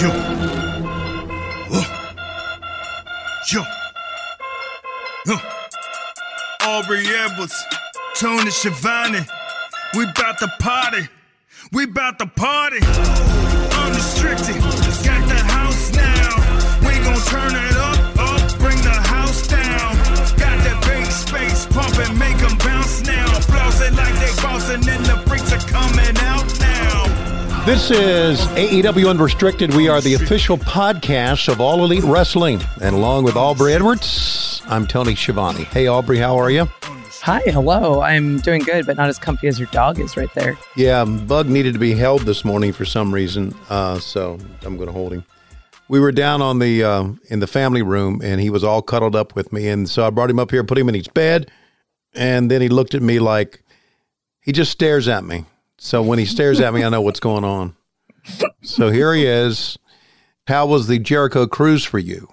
Yo. Uh. Yo. Uh. Aubrey Edwards, Tony Schiavone. We bout to party. We bout to party. Unrestricted. Got the house now. We gon' turn it up, up. Bring the house down. Got that big space pumping, make them bounce now. Flossing like they bossing, and the freaks are coming out. This is AEW Unrestricted. We are the official podcast of All Elite Wrestling. And along with Aubrey Edwards, I'm Tony Schiavone. Hey, Aubrey, how are you? Hi, hello. I'm doing good, but not as comfy as your dog is right there. Yeah, Bug needed to be held this morning for some reason, uh, so I'm going to hold him. We were down on the uh, in the family room, and he was all cuddled up with me, and so I brought him up here, put him in his bed, and then he looked at me like he just stares at me. So when he stares at me, I know what's going on. So here he is. How was the Jericho cruise for you?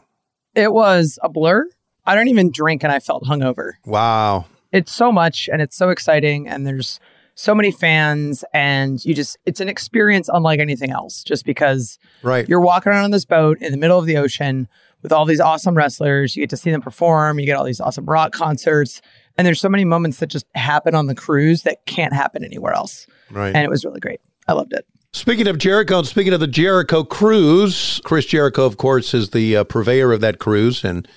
It was a blur. I don't even drink, and I felt hungover. Wow. It's so much, and it's so exciting, and there's so many fans, and you just, it's an experience unlike anything else, just because Right. you're walking around on this boat in the middle of the ocean with all these awesome wrestlers. You get to see them perform, you get all these awesome rock concerts, and there's so many moments that just happen on the cruise that can't happen anywhere else. Right. And it was really great. I loved it. Speaking of Jericho, and speaking of the Jericho cruise, Chris Jericho, of course, is the uh, purveyor of that cruise. And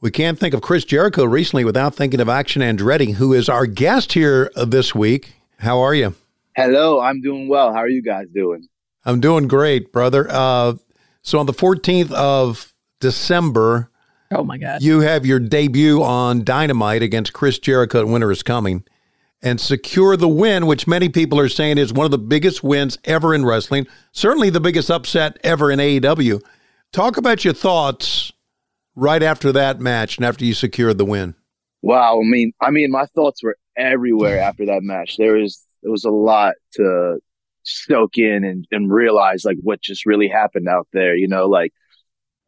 we can't think of Chris Jericho recently without thinking of Action Andretti, who is our guest here uh, this week. How are you? Hello, I'm doing well. How are you guys doing? I'm doing great, brother. Uh, so on the 14th of December, Oh my God. you have your debut on Dynamite against Chris Jericho at Winter is Coming and secure the win, which many people are saying is one of the biggest wins ever in wrestling, certainly the biggest upset ever in AEW. Talk about your thoughts right after that match and after you secured the win. Wow, I mean, I mean, my thoughts were everywhere after that match. There was there was a lot to soak in and, and realize like what just really happened out there. You know, like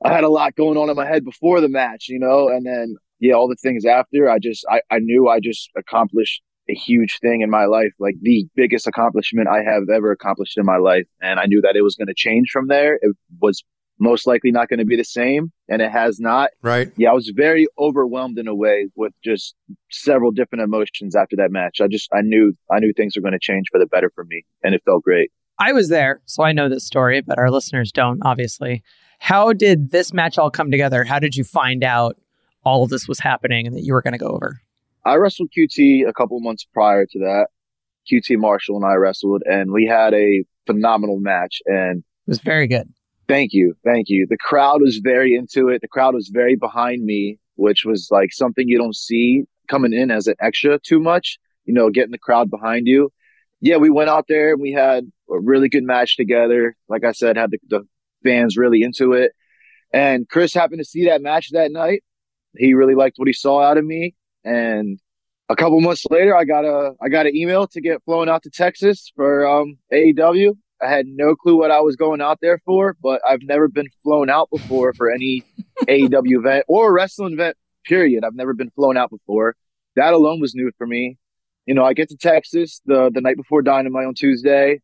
I had a lot going on in my head before the match, you know, and then yeah, all the things after. I just I, I knew I just accomplished a huge thing in my life, like the biggest accomplishment I have ever accomplished in my life, and I knew that it was going to change from there. It was most likely not going to be the same, and it has not. Right? yeah, I was very overwhelmed in a way with just several different emotions after that match. I just I knew I knew things were going to change for the better for me, and it felt great. I was there, so I know this story, but our listeners don't, obviously. How did this match all come together? How did you find out all of this was happening and that you were going to go over? I wrestled QT a couple months prior to that. QT Marshall and I wrestled, and we had a phenomenal match. And It was very good. Thank you. Thank you. The crowd was very into it. The crowd was very behind me, which was like something you don't see coming in as an extra too much, you know, getting the crowd behind you. Yeah, we went out there and we had a really good match together. Like I said, had the, the fans really into it. And Chris happened to see that match that night. He really liked what he saw out of me. And a couple months later, I got a, I got an email to get flown out to Texas for, um, AEW. I had no clue what I was going out there for, but I've never been flown out before for any AEW event or wrestling event, period. I've never been flown out before. That alone was new for me. You know, I get to Texas the, the night before Dynamite on Tuesday.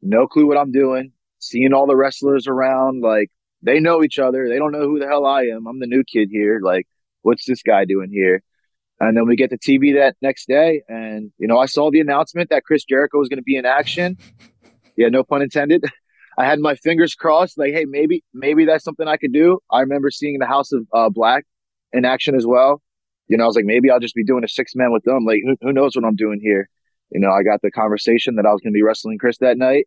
No clue what I'm doing. Seeing all the wrestlers around, like they know each other. They don't know who the hell I am. I'm the new kid here. Like, what's this guy doing here? And then we get to TV that next day. And, you know, I saw the announcement that Chris Jericho was going to be in action. Yeah, no pun intended. I had my fingers crossed, like, hey, maybe, maybe that's something I could do. I remember seeing the House of uh, Black in action as well. You know, I was like, maybe I'll just be doing a six man with them. Like, who, who knows what I'm doing here? You know, I got the conversation that I was going to be wrestling Chris that night.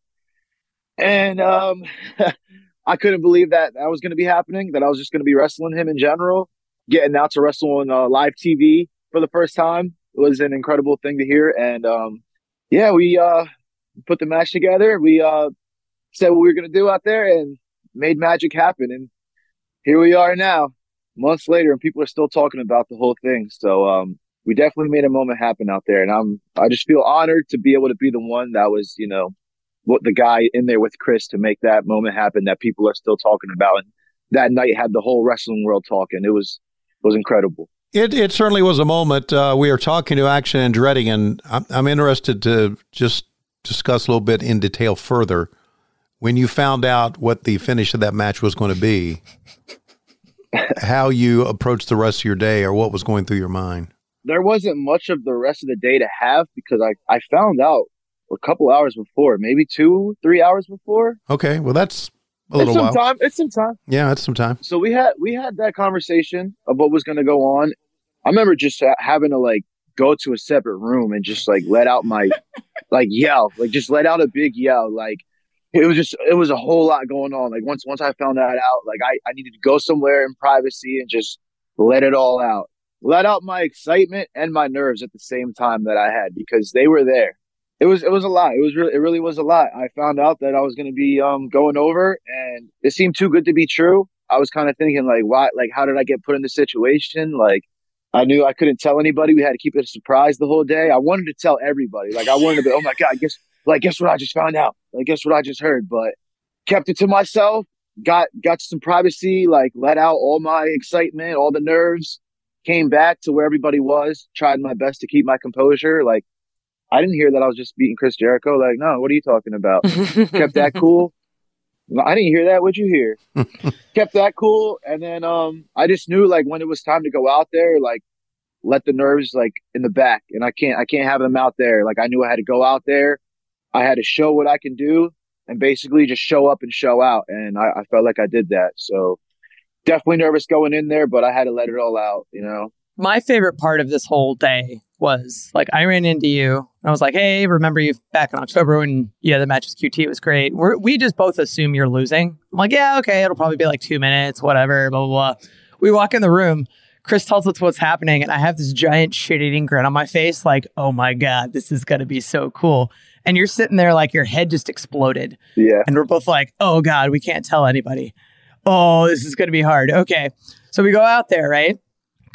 And, um, I couldn't believe that that was going to be happening, that I was just going to be wrestling him in general. Getting out to wrestle on uh, live TV for the first time It was an incredible thing to hear. And, um, yeah, we, uh, put the match together. We, uh, said what we were going to do out there and made magic happen. And here we are now, months later, and people are still talking about the whole thing. So, um, we definitely made a moment happen out there. And I'm, I just feel honored to be able to be the one that was, you know, what the guy in there with Chris to make that moment happen that people are still talking about. And that night had the whole wrestling world talking. It was, it was incredible. It, it certainly was a moment. Uh, we are talking to Action Andretti, and I'm, I'm interested to just discuss a little bit in detail further when you found out what the finish of that match was going to be, how you approached the rest of your day or what was going through your mind. There wasn't much of the rest of the day to have because I, I found out a couple hours before, maybe two, three hours before. Okay. Well, that's a little it's some while. time. It's some time. Yeah, it's some time. So we had we had that conversation of what was going to go on. I remember just having to like go to a separate room and just like let out my like yell, like just let out a big yell. Like it was just it was a whole lot going on. Like once once I found that out, like I I needed to go somewhere in privacy and just let it all out. Let out my excitement and my nerves at the same time that I had because they were there it was it was a lot. It was really it really was a lot. I found out that I was going to be um going over, and it seemed too good to be true. I was kind of thinking like, why? Like, how did I get put in this situation? Like, I knew I couldn't tell anybody. We had to keep it a surprise the whole day. I wanted to tell everybody. Like, I wanted to be, oh my god, guess like guess what I just found out. Like, guess what I just heard. But kept it to myself. Got got some privacy. Like, let out all my excitement, all the nerves. Came back to where everybody was. Tried my best to keep my composure. Like I didn't hear that I was just beating Chris Jericho. Like, no, what are you talking about? Kept that cool. I didn't hear that. What'd you hear? Kept that cool. And then um I just knew like when it was time to go out there, like let the nerves like in the back. And I can't I can't have them out there. Like I knew I had to go out there. I had to show what I can do and basically just show up and show out. And I, I felt like I did that. So definitely nervous going in there, but I had to let it all out, you know. My favorite part of this whole day was like I ran into you. I was like, "Hey, remember you back in October when yeah the match was QT? It was great. We're, we just both assume you're losing." I'm like, "Yeah, okay, it'll probably be like two minutes, whatever." Blah blah blah. We walk in the room. Chris tells us what's happening, and I have this giant shit eating grin on my face, like, "Oh my god, this is gonna be so cool." And you're sitting there like your head just exploded. Yeah. And we're both like, "Oh god, we can't tell anybody." Oh, this is gonna be hard. Okay, so we go out there, right?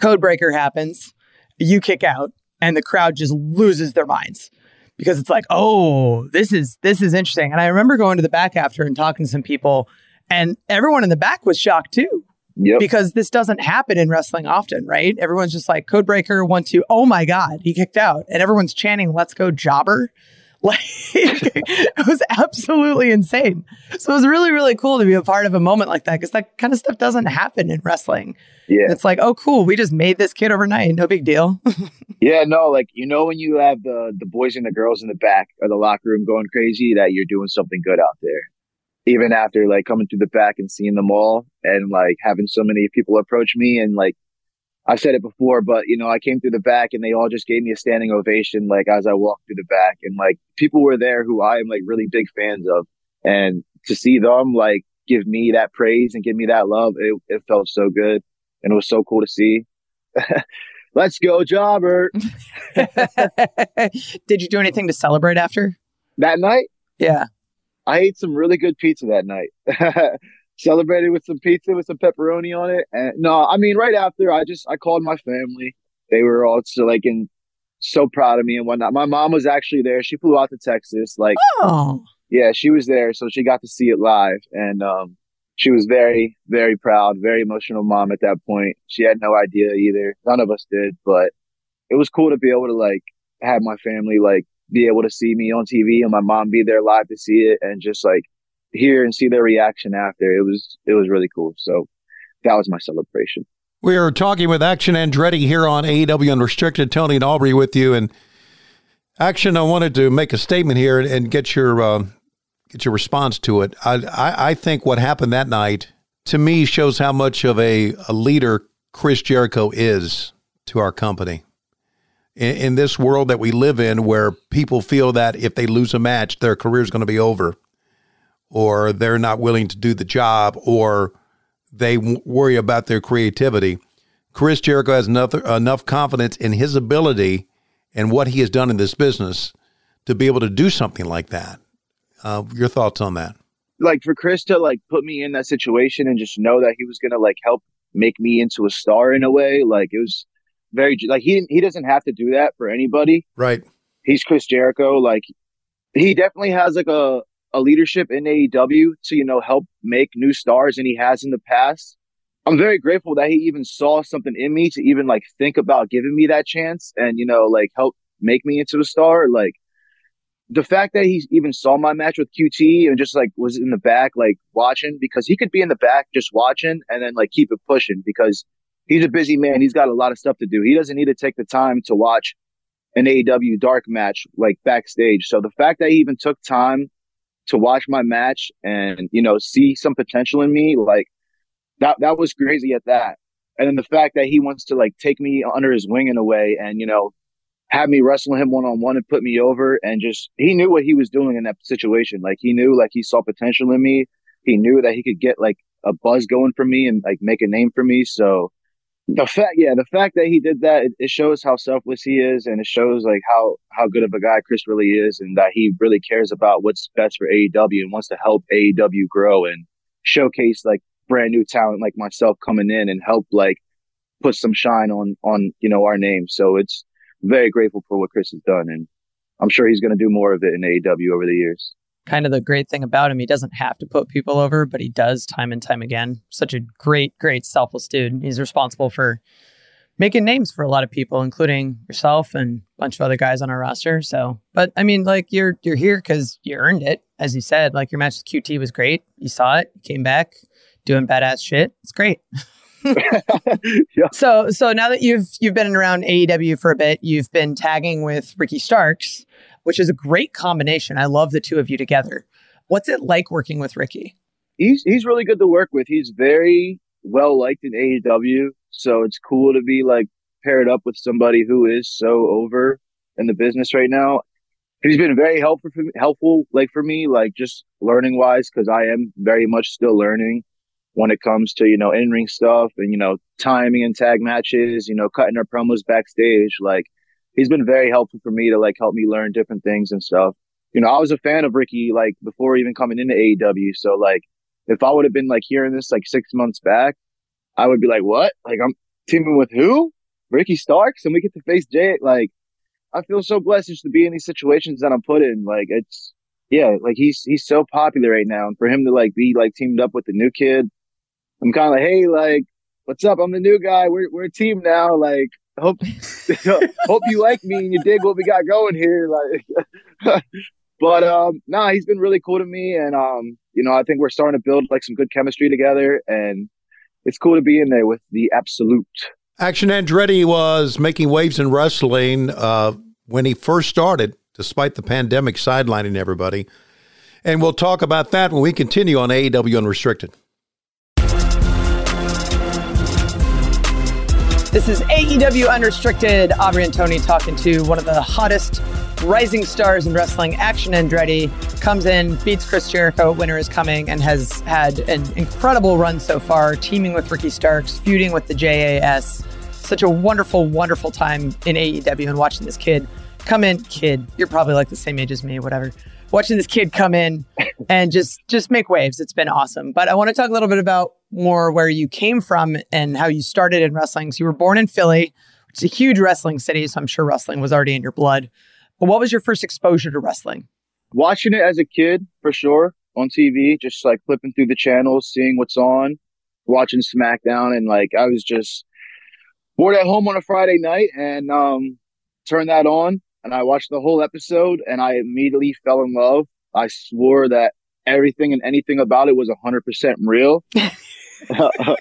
Code breaker happens. You kick out and the crowd just loses their minds because it's like, oh, this is this is interesting. And I remember going to the back after and talking to some people, and everyone in the back was shocked too. Yep. Because this doesn't happen in wrestling often, right? Everyone's just like Codebreaker one two. Oh my god, he kicked out, and everyone's chanting "Let's go, Jobber!" Like it was absolutely insane. So it was really really cool to be a part of a moment like that because that kind of stuff doesn't happen in wrestling. Yeah. It's like, oh, cool, we just made this kid overnight, no big deal. Yeah, no, like you know when you have the the boys and the girls in the back of the locker room going crazy that you're doing something good out there. Even after like coming through the back and seeing them all and like having so many people approach me and like I've said it before, but you know, I came through the back and they all just gave me a standing ovation like as I walked through the back and like people were there who I am like really big fans of and to see them like give me that praise and give me that love, it, it felt so good and it was so cool to see. Let's go, Jobber. Did you do anything to celebrate after? That night, Yeah. I ate some really good pizza that night. Celebrated with some pizza with some pepperoni on it. And no, I mean, right after I just, I called my family. They were all so like, and so proud of me and whatnot. My mom was actually there. She flew out to Texas. Like, Oh, yeah, she was there. So she got to see it live. And, um, she was very, very proud, very emotional mom at that point. She had no idea either. None of us did, but it was cool to be able to like have my family like be able to see me on TV and my mom be there live to see it and just like hear and see their reaction after. It was, it was really cool. So that was my celebration. We are talking with Action Andretti here on AEW Unrestricted. Tony and Aubrey with you. And Action, I wanted to make a statement here and get your uh, get your response to it. I, I I think what happened that night to me shows how much of a, a leader Chris Jericho is to our company. In, in this world that we live in, where people feel that if they lose a match, their career is going to be over, or they're not willing to do the job, or they w- worry about their creativity. Chris Jericho has enough, enough confidence in his ability and what he has done in this business to be able to do something like that. Uh, your thoughts on that? like for Chris to like put me in that situation and just know that he was gonna like help make me into a star in a way, like it was very like he he doesn't have to do that for anybody. Right. He's Chris Jericho. Like he definitely has like a a leadership in AEW to you know help make new stars, and he has in the past. I'm very grateful that he even saw something in me to even like think about giving me that chance and you know like help make me into a star. Like the fact that he even saw my match with QT and just like was in the back like watching because he could be in the back just watching and then like keep it pushing because he's a busy man. He's got a lot of stuff to do. He doesn't need to take the time to watch an AEW dark match like backstage. So the fact that he even took time to watch my match and, you know, see some potential in me, like that, that was crazy at that. And then the fact that he wants to like take me under his wing in a way and, you know, have me wrestle him one on one and put me over and just, he knew what he was doing in that situation. Like he knew like he saw potential in me. He knew that he could get like a buzz going for me and like make a name for me. So the fact, yeah, the fact that he did that, it, it, shows how selfless he is, and it shows like how how good of a guy Chris really is, and that he really cares about what's best for AEW and wants to help AEW grow and showcase like brand new talent like myself coming in and help like put some shine on on you know our name. So it's very grateful for what Chris has done, and I'm sure he's going to do more of it in AEW over the years kind of the great thing about him. He doesn't have to put people over, but he does time and time again. Such a great, great selfless dude. He's responsible for making names for a lot of people, including yourself and a bunch of other guys on our roster. So, but I mean, like you're you're here because you earned it, as you said. Like your match with QT was great. You saw it, you came back, doing badass shit. It's great. yeah. So so now that you've you've been around AEW for a bit, you've been tagging with Ricky Starks which is a great combination. I love the two of you together. What's it like working with Ricky? He's he's really good to work with. He's very well liked in AEW, so it's cool to be like paired up with somebody who is so over in the business right now. He's been very helpful for me, helpful like for me, like just learning wise, because I am very much still learning when it comes to you know in ring stuff and you know timing and tag matches, you know cutting our promos backstage, like he's been very helpful for me to like help me learn different things and stuff. You know, I was a fan of Ricky like before even coming into AEW. So like if I would have been like hearing this like six months back, I would be like, what? Like I'm teaming with who? Ricky Starks and we get to face Jay. Like I feel so blessed just to be in these situations that I'm put in. Like it's yeah, like he's he's so popular right now. And for him to like be like teamed up with the new kid, I'm kinda like, hey, like, what's up? I'm the new guy. We're we're a team now. Like hope hope you like me and you dig what we got going here. Like, but um, nah, he's been really cool to me, and um, you know, I think we're starting to build like some good chemistry together, and it's cool to be in there with the absolute. Action Andretti was making waves in wrestling uh, when he first started, despite the pandemic sidelining everybody. And we'll talk about that when we continue on AEW Unrestricted. This is AEW Unrestricted. Aubrey and Tony talking to one of the hottest rising stars in wrestling, Action Andretti. Comes in, beats Chris Jericho. Winter is coming and has had an incredible run so far, teaming with Ricky Starks, feuding with the JAS. Such a wonderful, wonderful time in AEW and watching this kid come in. Kid, you're probably like the same age as me, whatever watching this kid come in and just just make waves. It's been awesome. But I want to talk a little bit about more where you came from and how you started in wrestling. So you were born in Philly, which is a huge wrestling city, so I'm sure wrestling was already in your blood. But what was your first exposure to wrestling? Watching it as a kid, for sure, on TV, just like flipping through the channels, seeing what's on, watching SmackDown, and like I was just bored at home on a Friday night and um turned that on and I watched the whole episode and I immediately fell in love. I swore that everything and anything about it was 100% real.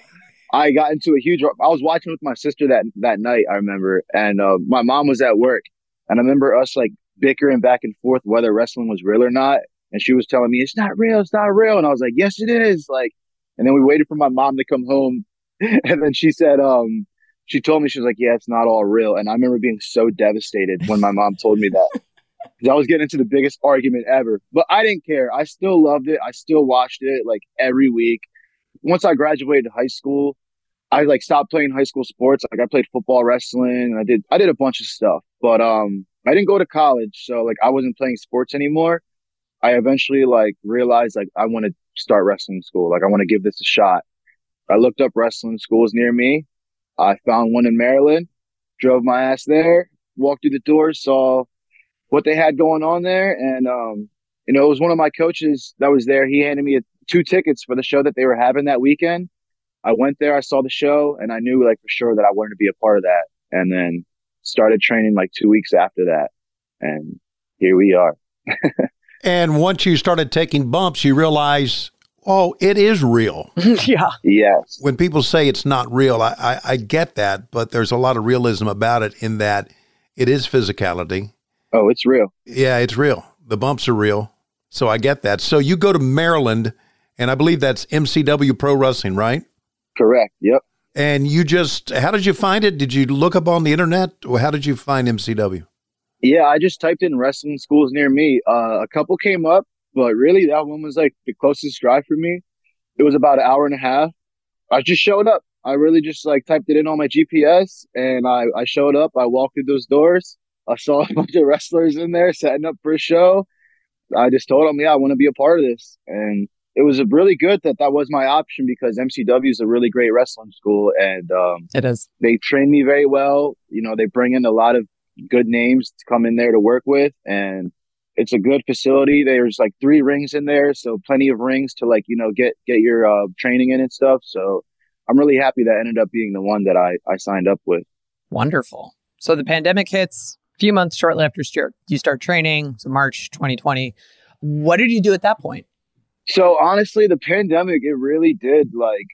I got into a huge, I was watching with my sister that, that night, I remember, and uh, my mom was at work. And I remember us like bickering back and forth whether wrestling was real or not. And she was telling me, it's not real, it's not real. And I was like, yes, it is. Like, and then we waited for my mom to come home. and then she said, um, she told me she was like, "Yeah, it's not all real." And I remember being so devastated when my mom told me that because I was getting into the biggest argument ever. But I didn't care. I still loved it. I still watched it like every week. Once I graduated high school, I like stopped playing high school sports. Like I played football, wrestling, and I did I did a bunch of stuff. But um, I didn't go to college, so like I wasn't playing sports anymore. I eventually like realized like I want to start wrestling school. Like I want to give this a shot. I looked up wrestling schools near me. I found one in Maryland, drove my ass there, walked through the doors, saw what they had going on there. And, um, you know, it was one of my coaches that was there. He handed me a, two tickets for the show that they were having that weekend. I went there, I saw the show, and I knew like for sure that I wanted to be a part of that. And then started training like two weeks after that. And here we are. and once you started taking bumps, you realize, oh, it is real. yeah. Yes. When people say it's not real, I, I, I get that, but there's a lot of realism about it in that it is physicality. Oh, it's real. Yeah, it's real. The bumps are real. So I get that. So you go to Maryland, and I believe that's MCW Pro Wrestling, right? Correct. Yep. And you just, how did you find it? Did you look up on the internet or how did you find MCW? Yeah, I just typed in wrestling schools near me. Uh, a couple came up, but really that one was like the closest drive for me. It was about an hour and a half. I just showed up. I really just like typed it in on my GPS and I, I showed up. I walked through those doors. I saw a bunch of wrestlers in there setting up for a show. I just told them, yeah, I want to be a part of this. And it was really good that that was my option because MCW is a really great wrestling school and um, it is. They train me very well. You know, they bring in a lot of good names to come in there to work with, and it's a good facility. There's like three rings in there, so plenty of rings to like you know get get your uh, training in and stuff. So I'm really happy that ended up being the one that I I signed up with. Wonderful. So the pandemic hits a few months shortly after you start training. So March 2020. What did you do at that point? So honestly, the pandemic, it really did like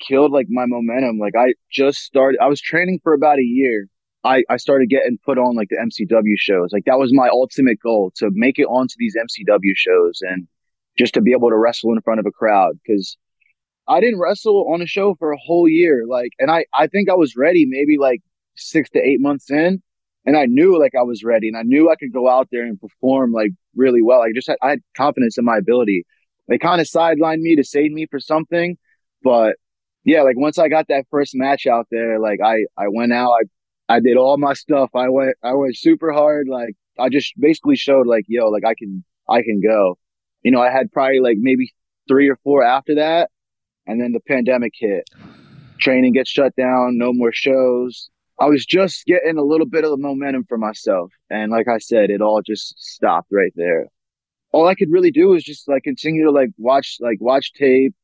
killed like my momentum. Like I just started, I was training for about a year. I, I started getting put on like the MCW shows. Like that was my ultimate goal to make it onto these MCW shows and just to be able to wrestle in front of a crowd. Cause I didn't wrestle on a show for a whole year. Like, and I, I think I was ready maybe like six to eight months in. And I knew like I was ready and I knew I could go out there and perform like really well. I just had, I had confidence in my ability they kind of sidelined me to save me for something. But yeah, like once I got that first match out there, like I, I went out, I, I did all my stuff. I went, I went super hard. Like I just basically showed like, yo, like I can, I can go. You know, I had probably like maybe three or four after that. And then the pandemic hit. Training gets shut down, no more shows. I was just getting a little bit of the momentum for myself. And like I said, it all just stopped right there all I could really do was just like continue to like watch, like watch tape,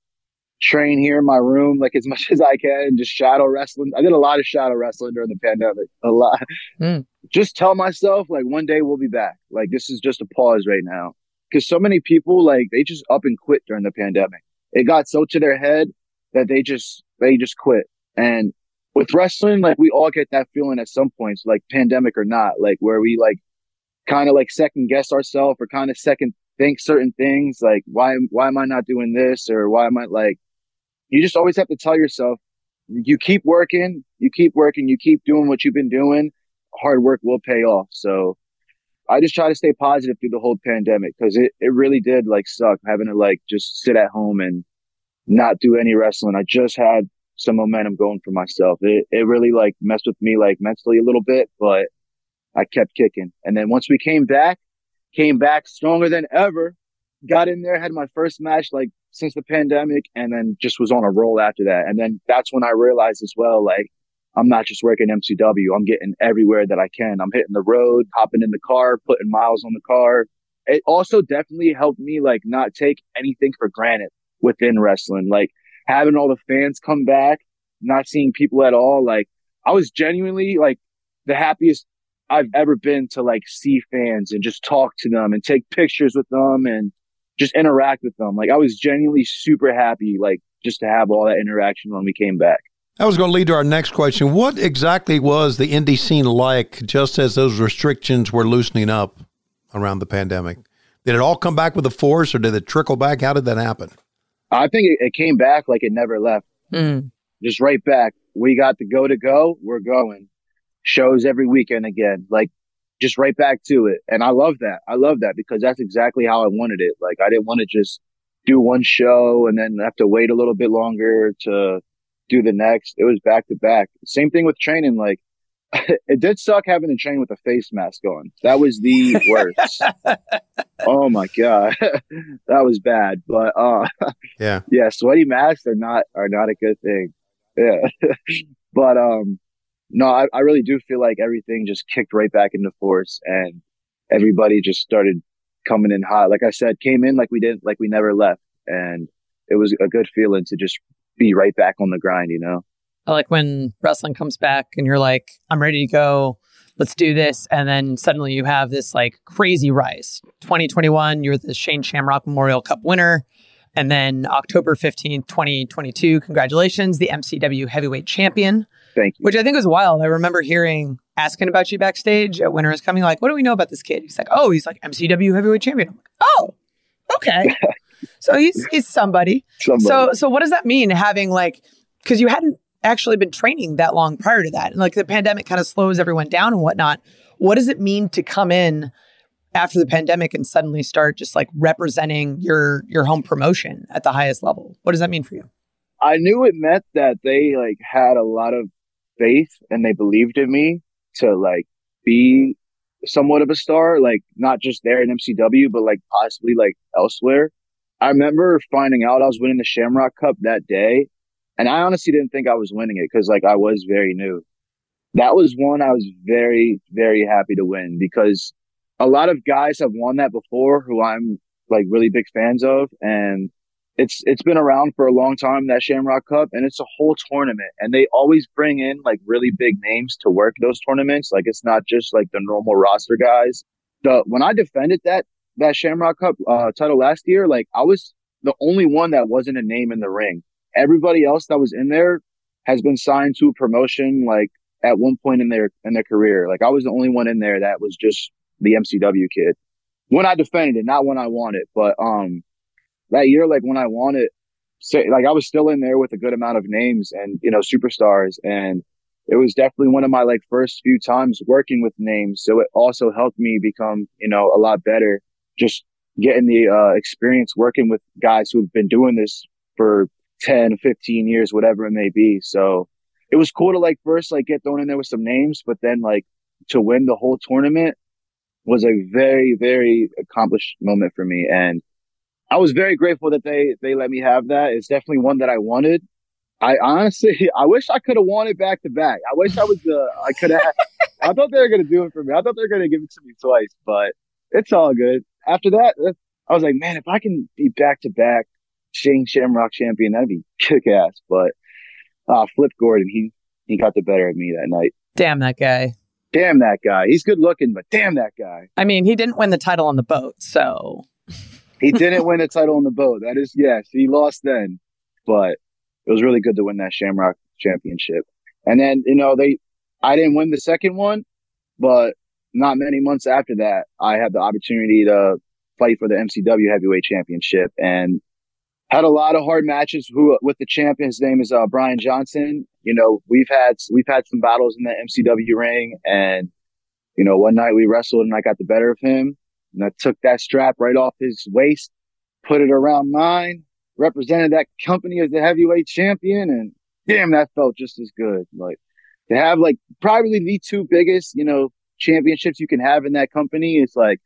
train here in my room, like as much as I can, just shadow wrestling. I did a lot of shadow wrestling during the pandemic, a lot. Mm. Just tell myself like one day we'll be back. Like this is just a pause right now. Cause so many people like they just up and quit during the pandemic. It got so to their head that they just, they just quit. And with wrestling, like we all get that feeling at some points, like pandemic or not, like where we like kind of like second guess ourselves or kind of second think certain things like why why am I not doing this or why am I like you just always have to tell yourself you keep working, you keep working, you keep doing what you've been doing, hard work will pay off. So I just try to stay positive through the whole pandemic because it, it really did like suck having to like just sit at home and not do any wrestling. I just had some momentum going for myself. It, it really like messed with me like mentally a little bit, but I kept kicking. And then once we came back, came back stronger than ever, got in there, had my first match like since the pandemic, and then just was on a roll after that. And then that's when I realized as well, like, I'm not just working MCW. I'm getting everywhere that I can. I'm hitting the road, hopping in the car, putting miles on the car. It also definitely helped me like not take anything for granted within wrestling. Like having all the fans come back, not seeing people at all. Like I was genuinely like the happiest I've ever been to like see fans and just talk to them and take pictures with them and just interact with them. Like I was genuinely super happy, like just to have all that interaction when we came back. That was going to lead to our next question. What exactly was the indie scene like just as those restrictions were loosening up around the pandemic? Did it all come back with a force or did it trickle back? How did that happen? I think it, it came back like it never left. Mm. Just right back. We got the go to go. We're going shows every weekend again, like just right back to it. And I love that. I love that because that's exactly how I wanted it. Like I didn't want to just do one show and then have to wait a little bit longer to do the next. It was back to back. Same thing with training. Like it did suck having to train with a face mask on. That was the worst. oh my god, that was bad. But uh, Yeah. yeah, sweaty masks are not are not a good thing. Yeah, but um, no, I, I really do feel like everything just kicked right back into force, and everybody just started coming in hot. Like I said, came in like we didn't like we never left, and it was a good feeling to just be right back on the grind. You know. I like when wrestling comes back and you're like, I'm ready to go. Let's do this. And then suddenly you have this like crazy rise. 2021, you're the Shane Shamrock Memorial Cup winner. And then October 15th, 2022, congratulations, the MCW heavyweight champion, Thank you. which I think was wild. I remember hearing, asking about you backstage at Winter is Coming, like, what do we know about this kid? He's like, oh, he's like MCW heavyweight champion. I'm like, oh, okay. so he's, he's somebody. Somebody. So, so what does that mean having like, because you hadn't actually been training that long prior to that, and like the pandemic kind of slows everyone down and whatnot. What does it mean to come in after the pandemic and suddenly start just like representing your your home promotion at the highest level? What does that mean for you? I knew it meant that they like had a lot of faith and they believed in me to like be somewhat of a star, like not just there in MCW, but like possibly like elsewhere. I remember finding out I was winning the Shamrock Cup that day, and I honestly didn't think I was winning it because like I was very new. That was one I was very, very happy to win because a lot of guys have won that before who I'm like really big fans of. And it's, it's been around for a long time, that Shamrock Cup, and it's a whole tournament. And they always bring in like really big names to work those tournaments. Like it's not just like the normal roster guys. The, when I defended that, that Shamrock Cup, uh, title last year, like I was the only one that wasn't a name in the ring. Everybody else that was in there has been signed to a promotion like at one point in their in their career. Like I was the only one in there that was just the MCW kid. When I defended it, not when I won it, but um that year, like when I won it, say like I was still in there with a good amount of names and you know superstars, and it was definitely one of my like first few times working with names. So it also helped me become you know a lot better. Just getting the uh, experience working with guys who've been doing this for 10, 15 years, whatever it may be. So it was cool to like first like get thrown in there with some names, but then like to win the whole tournament was a very, very accomplished moment for me. And I was very grateful that they, they let me have that. It's definitely one that I wanted. I honestly, I wish I could have won it back to back. I wish I was the, I could have, I thought they were going to do it for me. I thought they were going to give it to me twice, but it's all good. After that, I was like, man, if I can be back to back Shane Shamrock champion, that'd be kick ass. But uh, Flip Gordon, he he got the better of me that night. Damn that guy. Damn that guy. He's good looking, but damn that guy. I mean, he didn't win the title on the boat, so He didn't win the title on the boat. That is yes, he lost then, but it was really good to win that Shamrock championship. And then you know they, I didn't win the second one, but not many months after that, I had the opportunity to fight for the MCW heavyweight championship and had a lot of hard matches who, with the champion. His name is uh, Brian Johnson. You know, we've had we've had some battles in the MCW ring, and you know, one night we wrestled and I got the better of him, and I took that strap right off his waist, put it around mine, represented that company as the heavyweight champion, and damn, that felt just as good. Like to have like probably the two biggest, you know, championships you can have in that company. It's like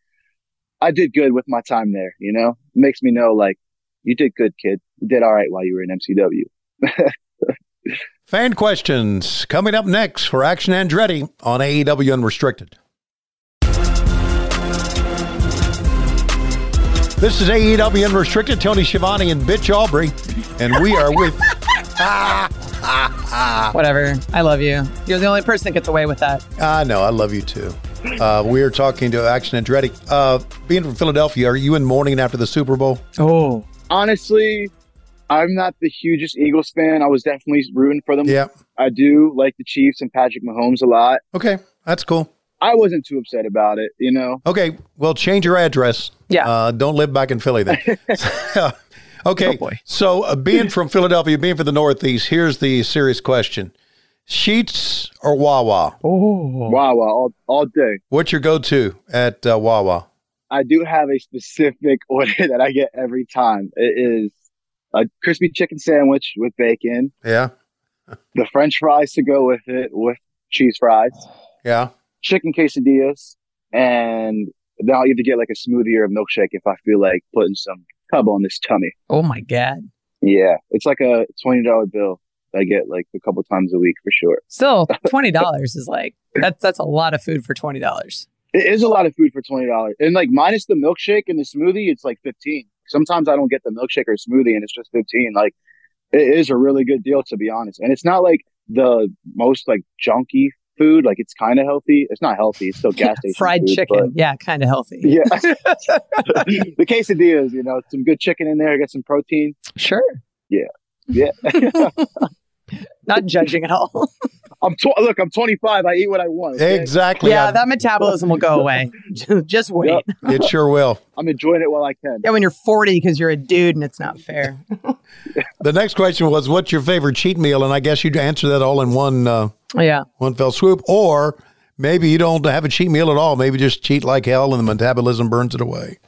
I did good with my time there. You know, it makes me know like you did good, kid. You did all right while you were in MCW. Fan questions coming up next for Action Andretti on AEW Unrestricted. This is AEW Unrestricted, Tony Schiavone and Bitch Aubrey, and we are with. whatever. I love you. You're the only person that gets away with that. I know, I love you too. Uh, we are talking to Action Andretti. Uh, being from Philadelphia, are you in mourning after the Super Bowl? Oh, Honestly, I'm not the hugest Eagles fan. I was definitely rooting for them. Yeah. I do like the Chiefs and Patrick Mahomes a lot. Okay, that's cool. I wasn't too upset about it, you know. Okay, well, change your address. Yeah. Uh, don't live back in Philly then. okay. Oh, boy. So, uh, being from Philadelphia, being from the Northeast, here's the serious question Sheetz or Wawa? oh, Wow, wow, all, all day. What's your go to at uh, Wawa? I do have a specific order that I get every time. It is a crispy chicken sandwich with bacon, Yeah. the French fries to go with it, with cheese fries, Yeah. Chicken quesadillas, and then I'll either get like a smoothie or a milkshake if I feel like putting some tub on this tummy. Oh my god. Yeah, it's like a twenty dollar bill I get like a couple times a week for sure. Still, twenty dollars is like that's that's a lot of food for twenty dollars. It is a lot of food for twenty dollars, and like minus the milkshake and the smoothie, it's like fifteen. Sometimes I don't get the milkshake or smoothie, and it's just fifteen. Like it is a really good deal to be honest, and it's not like the most like junky food. Like it's kind of healthy. It's not healthy. It's still gas station Fried food, chicken, but- yeah, kind of healthy. Yeah, the quesadillas. You know, some good chicken in there. Get some protein. Sure, Yeah. Yeah, not judging at all. I'm tw- look. I'm 25. I eat what I want. okay? Exactly. yeah, I- that metabolism will go away. Just wait. Yep. it sure will. I'm enjoying it while I can. Yeah, when you're 40 because you're a dude and it's not fair. The next question was, "What's your favorite cheat meal?" And I guess you'd answer that all in one uh, yeah. one fell swoop, or maybe you don't have a cheat meal at all. Maybe just cheat like hell, and the metabolism burns it away.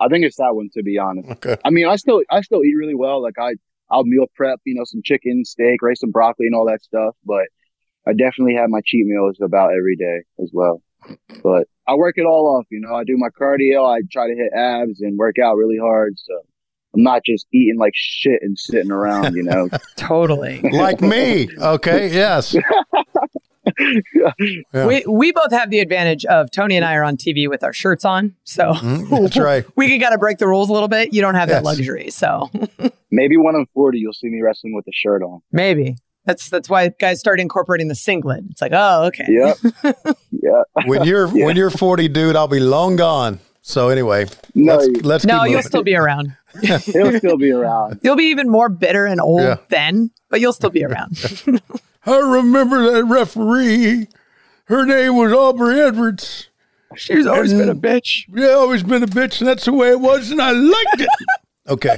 I think it's that one to be honest. Okay. I mean, I still I still eat really well. Like I I'll meal prep, you know, some chicken, steak, raise some broccoli, and all that stuff. But I definitely have my cheat meals about every day as well. But I work it all off. You know, I do my cardio. I try to hit abs and work out really hard. So I'm not just eating like shit and sitting around. You know. Totally. Like me. Okay. Yes. Yeah. We we both have the advantage of Tony and I are on TV with our shirts on, so Mhm, that's right. we can kind of break the rules a little bit. You don't have that luxury, so Maybe when I'm 40, you'll see me wrestling with a shirt on. maybe that's that's why guys start incorporating the singlet. It's like, oh, okay, Yep. yeah. When you're Yeah. when you're 40, dude, I'll be long gone. So anyway, No, let's, let's no, keep you'll moving. still be around. he'll still be around. You'll be even more bitter and old Yeah. then, but you'll still be around. I remember that referee. Her name was Aubrey Edwards. She's always been a bitch. Yeah, always been a bitch, and that's the way it was, and I liked it. okay.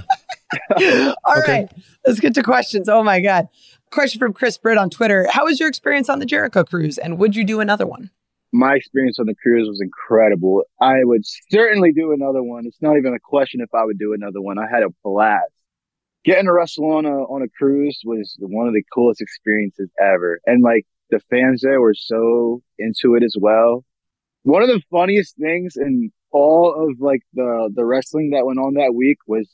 All right, Okay. let's get to questions. Oh my god. Question from Chris Britt on Twitter. How was your experience on the Jericho cruise and would you do another one? My experience on the cruise was incredible. I would certainly do another one. It's not even a question if I would do another one. I had a blast. Getting to wrestle on a on a cruise was one of the coolest experiences ever. And like the fans there were so into it as well. One of the funniest things in all of like the the wrestling that went on that week was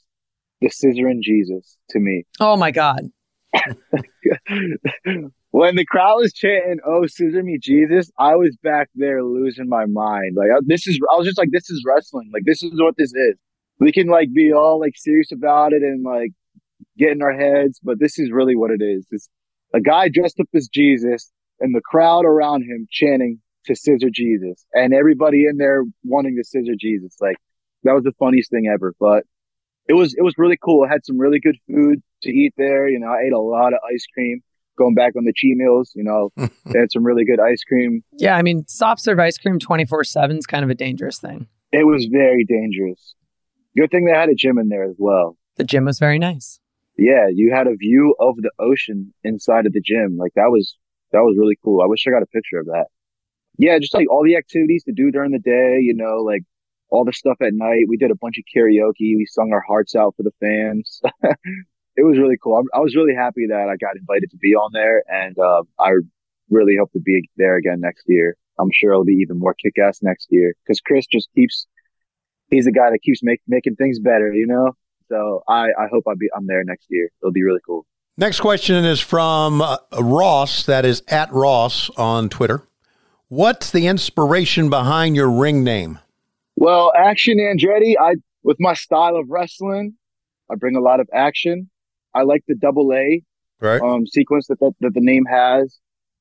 the scissor and Jesus to me. Oh my god. when the crowd was chanting, "Oh, scissor me, Jesus," I was back there losing my mind. Like this is, I was just like, "This is wrestling. Like this is what this is." We can like be all like serious about it and like get in our heads, but this is really what it is. It's a guy dressed up as Jesus and the crowd around him chanting to scissor Jesus, and everybody in there wanting to scissor Jesus. Like that was the funniest thing ever. But it was it was really cool. I had some really good food to eat there. You know, I ate a lot of ice cream. Going back on the cheat meals, you know, they had some really good ice cream. Yeah, I mean, soft serve ice cream 24 7 is kind of a dangerous thing. It was very dangerous. Good thing they had a gym in there as well. The gym was very nice. Yeah, you had a view of the ocean inside of the gym. Like that was that was really cool. I wish I got a picture of that. Yeah, just like all the activities to do during the day, you know, like all the stuff at night. We did a bunch of karaoke. We sung our hearts out for the fans. it was really cool. I, I was really happy that I got invited to be on there, and uh, I really hope to be there again next year. I'm sure it'll be even more kick-ass next year because Chris just keeps. He's the guy that keeps make, making things better, you know. So I, I hope I'll be I'm there next year. It'll be really cool. Next question is from uh, Ross. That is at Ross on Twitter. What's the inspiration behind your ring name? Well, Action Andretti, I with my style of wrestling, I bring a lot of action. I like the double A Right. um, sequence that, that that the name has.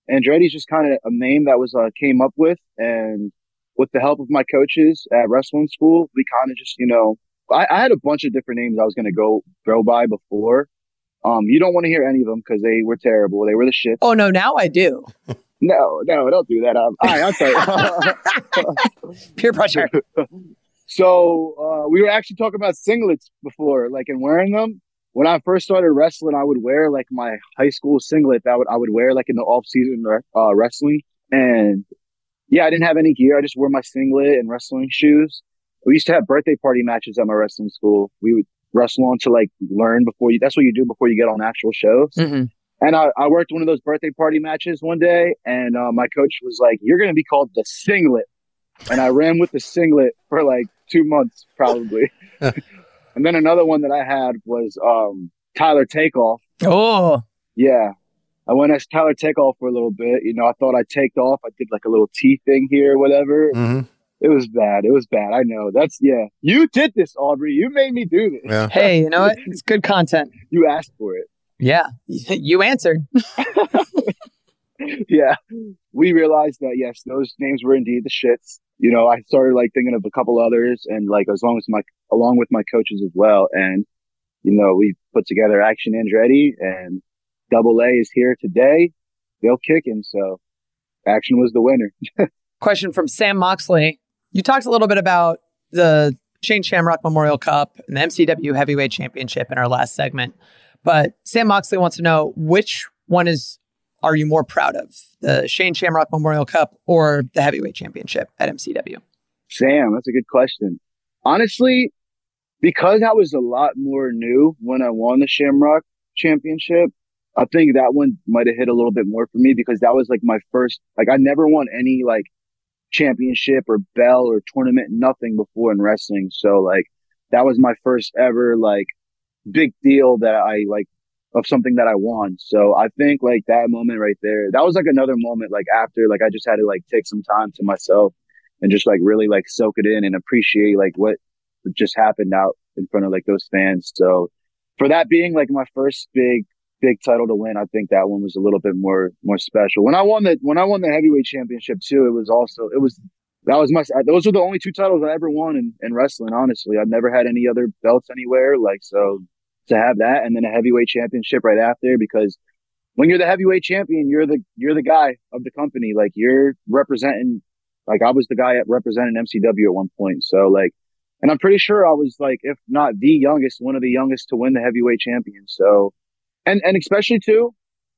Andretti's just kind of a name that was uh, came up with, and with the help of my coaches at wrestling school, we kind of just you know, I, I had a bunch of different names I was going to go go by before. Um, you don't want to hear any of them because they were terrible. They were the shit. Oh, no, now I do. No, no, don't do that. Um, all right, I'm sorry. Peer pressure. So uh, we were actually talking about singlets before, like and wearing them. When I first started wrestling, I would wear like my high school singlet that would I would wear like in the off season uh, wrestling. And yeah, I didn't have any gear. I just wore my singlet and wrestling shoes. We used to have birthday party matches at my wrestling school. We would wrestle on to like learn before you. That's what you do before you get on actual shows. hmm And I, I worked one of those birthday party matches one day, and uh, my coach was like, "You're going to be called the singlet," and I ran with the singlet for like two months probably. and then another one that I had was um, Tyler Takeoff. Oh, Yeah. I went as Tyler Takeoff for a little bit. You know, I thought I taked off. I did like a little T thing here or whatever. hmm It was bad. It was bad. I know. That's yeah. You did this, Aubrey. You made me do this. Yeah. hey, you know what? It's good content. You asked for it. Yeah, you answered. yeah. We realized that yes, those names were indeed the shits. You know, I started like thinking of a couple others and like as long as my along with my coaches as well. And you know, we put together Action Andretti and Double A is here today. They'll kicking, so Action was the winner. Question from Sam Moxley. You talked a little bit about the Shane Shamrock Memorial Cup and the MCW Heavyweight Championship in our last segment, but Sam Moxley wants to know which one is are you more proud of, the Shane Shamrock Memorial Cup or the Heavyweight Championship at MCW? Sam, that's a good question. Honestly, because I was a lot more new when I won the Shamrock Championship, I think that one might have hit a little bit more for me because that was like my first, like I never won any like championship or bell or tournament, nothing before in wrestling. So like that was my first ever like big deal that I like of something that I won. So I think like that moment right there, that was like another moment like after like I just had to like take some time to myself and just like really like soak it in and appreciate like what just happened out in front of like those fans. So for that being like my first big big title to win, I think that one was a little bit more more special. When I won the when I won the heavyweight championship too, it was also it was that was my those were the only two titles I ever won in, in wrestling. Honestly, I've never had any other belts anywhere. Like so, to have that and then a heavyweight championship right after because when you're the heavyweight champion, you're the you're the guy of the company. Like you're representing. Like I was the guy at representing MCW at one point. So like, and I'm pretty sure I was like, if not the youngest, one of the youngest to win the heavyweight champion. So, and and especially too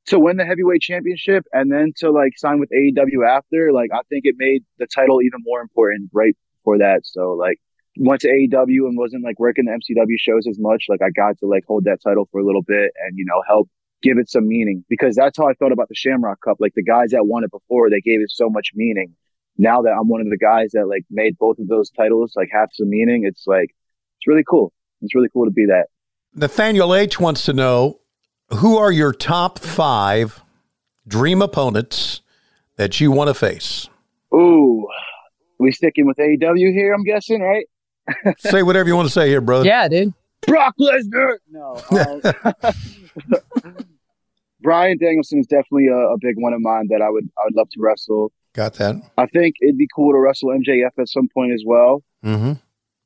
to win the heavyweight championship and then to like sign with AEW after. Like I think it made the title even more important right before that. So like went to AEW and wasn't like working the MCW shows as much. Like I got to like hold that title for a little bit and, you know, help give it some meaning because that's how I felt about the Shamrock Cup. Like the guys that won it before, they gave it so much meaning. Now that I'm one of the guys that like made both of those titles like have some meaning, it's like, it's really cool. It's really cool to be that. Nathaniel H wants to know who are your top five dream opponents that you want to face? Ooh, we sticking with AEW here, I'm guessing, right? Say whatever you want to say here, brother. Yeah, dude. Brock Lesnar. No. Uh, Bryan Danielson is definitely a, a, big one of mine that I would I would love to wrestle. Got that. I think it'd be cool to wrestle MJF at some point as well. Mm-hmm.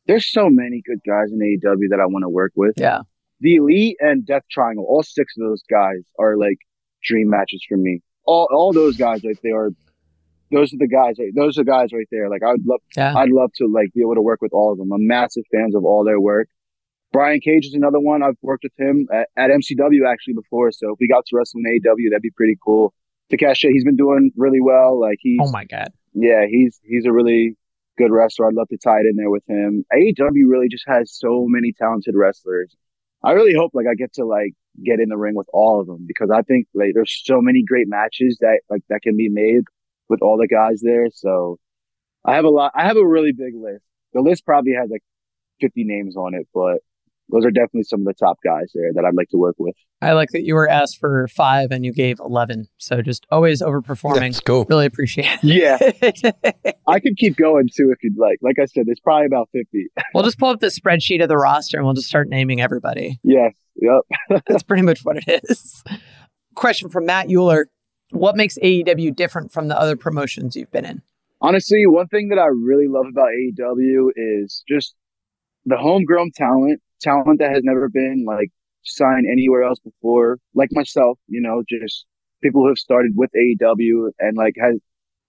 There's so many good guys in AEW that I want to work with. Yeah. The Elite and Death Triangle, all six of those guys are like dream matches for me. All all those guys like they are those are the guys right those are guys right there. Like I would love yeah. I'd love to like be able to work with all of them. I'm massive fans of all their work. Brian Cage is another one. I've worked with him at, at MCW actually before. So if we got to wrestle in AW, that'd be pretty cool. Takeshita, he's been doing really well. Like he's Oh my god. Yeah, he's he's a really good wrestler. I'd love to tie it in there with him. AEW really just has so many talented wrestlers. I really hope like I get to like get in the ring with all of them because I think like there's so many great matches that like that can be made with all the guys there. So I have a lot. I have a really big list. The list probably has like 50 names on it, but those are definitely some of the top guys there that I'd like to work with. I like that you were asked for five and you gave 11. So just always overperforming. That's cool. Really appreciate it. Yeah. I could keep going too if you'd like. Like I said, there's probably about 50. we'll just pull up the spreadsheet of the roster and we'll just start naming everybody. Yes. Yep. That's pretty much what it is. Question from Matt Euler. What makes AEW different from the other promotions you've been in? Honestly, one thing that I really love about AEW is just the homegrown talent, talent that has never been like signed anywhere else before, like myself, you know, just people who have started with AEW and like has,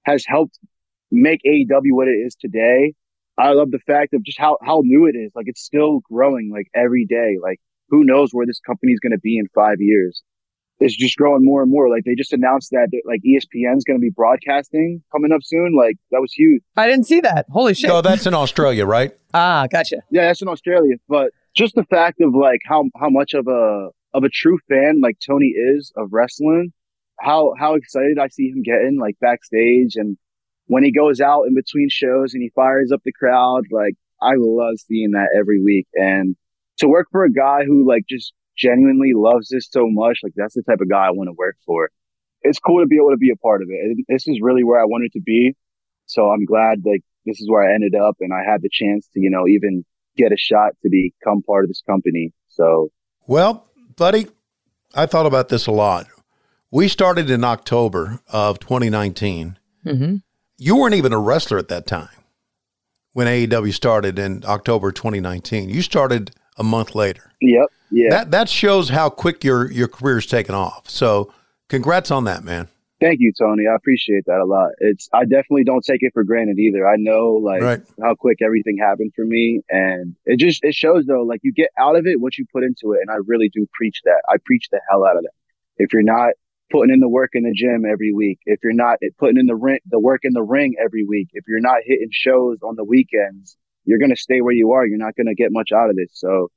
has helped make AEW what it is today. I love the fact of just how, how new it is. Like it's still growing like every day. Like who knows where this company is going to be in five years. It's just growing more and more. Like they just announced that like ESPN is going to be broadcasting coming up soon. Like that was huge. I didn't see that. Holy shit. No, that's in Australia, right? ah, gotcha. Yeah, that's in Australia. But just the fact of like how how much of a of a true fan like Tony is of wrestling, how how excited I see him getting like backstage and when he goes out in between shows and he fires up the crowd, like I love seeing that every week. And to work for a guy who like just genuinely loves this so much, like that's the type of guy I want to work for. It's cool to be able to be a part of it. And this is really where I wanted to be. So I'm glad like this is where I ended up and I had the chance to, you know, even get a shot to become part of this company. So, well, buddy, I thought about this a lot. We started in October of 2019. Mm-hmm. You weren't even a wrestler at that time when AEW started in October 2019. You started a month later. Yep. Yeah. That that shows how quick your your career's taken off. So, congrats on that, man. Thank you, Tony. I appreciate that a lot. It's I definitely don't take it for granted either. I know like right. how quick everything happened for me and it just it shows though like you get out of it what you put into it and I really do preach that. I preach the hell out of that. If you're not putting in the work in the gym every week, if you're not putting in the ring, the work in the ring every week, if you're not hitting shows on the weekends, you're going to stay where you are. You're not going to get much out of this. So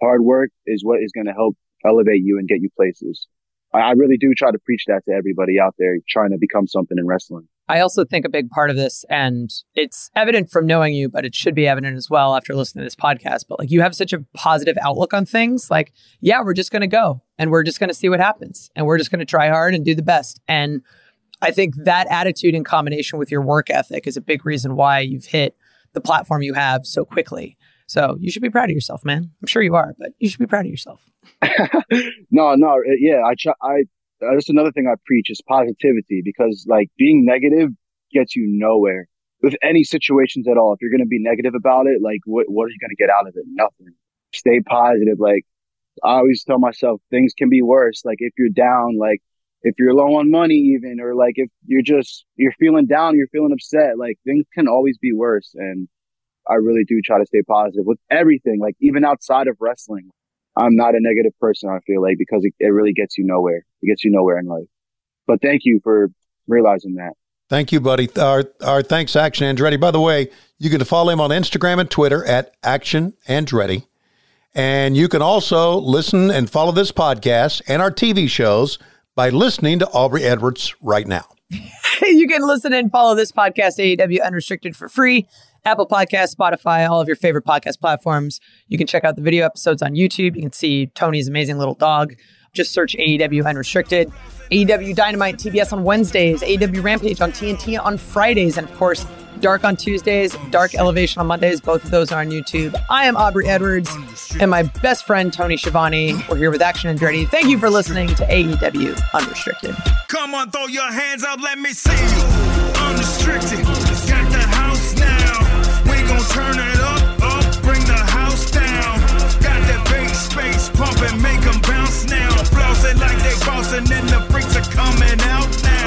hard work is what is going to help elevate you and get you places. I really do try to preach that to everybody out there trying to become something in wrestling. I also think a big part of this, and it's evident from knowing you, but it should be evident as well after listening to this podcast. But like you have such a positive outlook on things. Like, yeah, we're just going to go and we're just going to see what happens and we're just going to try hard and do the best. And I think that attitude in combination with your work ethic is a big reason why you've hit the platform you have so quickly. So you should be proud of yourself, man. I'm sure you are, but you should be proud of yourself. no, no, uh, yeah, I try. I uh, that's another thing I preach is positivity because like being negative gets you nowhere with any situations at all. If you're going to be negative about it, like what what are you going to get out of it? Nothing. Stay positive. Like I always tell myself, things can be worse. Like if you're down, like if you're low on money, even or like if you're just you're feeling down, you're feeling upset. Like things can always be worse, and I really do try to stay positive with everything. Like even outside of wrestling, I'm not a negative person. I feel like because it, it really gets you nowhere. It gets you nowhere in life. But thank you for realizing that. Thank you, buddy. Our, our thanks, Action Andretti. By the way, you can follow him on Instagram and Twitter at Action Andretti. And you can also listen and follow this podcast and our TV shows by listening to Aubrey Edwards right now. you can listen and follow this podcast, AEW Unrestricted, for free Apple Podcast, Spotify, all of your favorite podcast platforms. You can check out the video episodes on YouTube. You can see Tony's amazing little dog. Just search AEW Unrestricted. AEW Dynamite TBS on Wednesdays, AEW Rampage on TNT on Fridays, and of course, Dark on Tuesdays, Dark Elevation on Mondays. Both of those are on YouTube. I am Aubrey Edwards and my best friend Tony Schiavone. We're here with Action Andretti. Thank you for listening to AEW Unrestricted. Come on, throw your hands up, let me see you. Unrestricted, got the house now We gon' turn it up, up, bring the house down. Got that bass space pumping, make them bounce now. Flossing like they bossing, and the freaks are coming out now.